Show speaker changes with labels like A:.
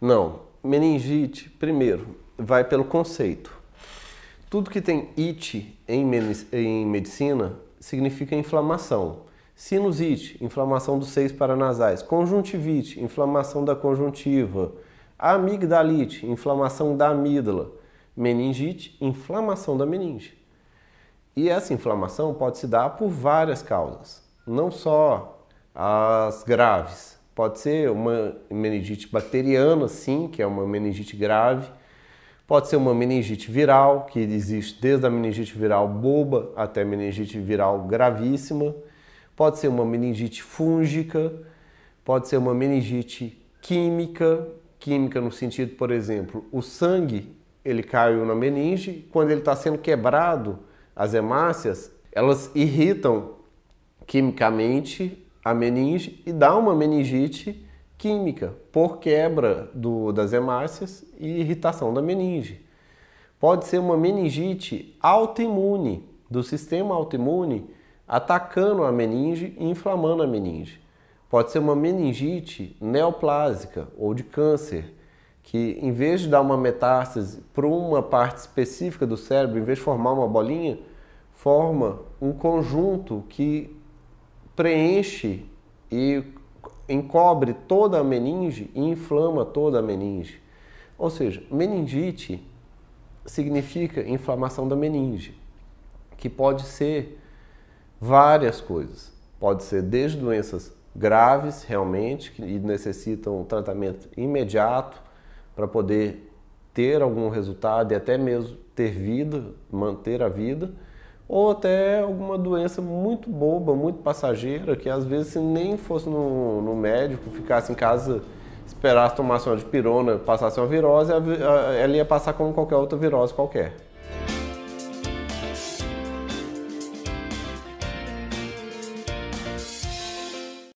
A: Não. Meningite, primeiro, vai pelo conceito. Tudo que tem it em, em medicina significa inflamação. Sinusite, inflamação dos seios paranasais. Conjuntivite, inflamação da conjuntiva. Amigdalite, inflamação da amígdala. Meningite, inflamação da meninge. E essa inflamação pode se dar por várias causas, não só as graves. Pode ser uma meningite bacteriana, sim, que é uma meningite grave. Pode ser uma meningite viral, que existe desde a meningite viral boba até a meningite viral gravíssima. Pode ser uma meningite fúngica, pode ser uma meningite química, química no sentido, por exemplo, o sangue ele caiu na meninge, quando ele está sendo quebrado, as hemácias, elas irritam quimicamente a meninge e dá uma meningite química por quebra do, das hemácias e irritação da meninge. Pode ser uma meningite autoimune, do sistema autoimune atacando a meninge e inflamando a meninge. Pode ser uma meningite neoplásica ou de câncer, que em vez de dar uma metástase para uma parte específica do cérebro, em vez de formar uma bolinha, forma um conjunto que preenche e encobre toda a meninge e inflama toda a meninge. Ou seja, meningite significa inflamação da meninge, que pode ser várias coisas. Pode ser desde doenças graves realmente, que necessitam tratamento imediato, para poder ter algum resultado e até mesmo ter vida, manter a vida, ou até alguma doença muito boba, muito passageira, que às vezes se nem fosse no, no médico, ficasse em casa, esperasse tomar uma de pirona, passasse uma virose, ela ia passar como qualquer outra virose qualquer.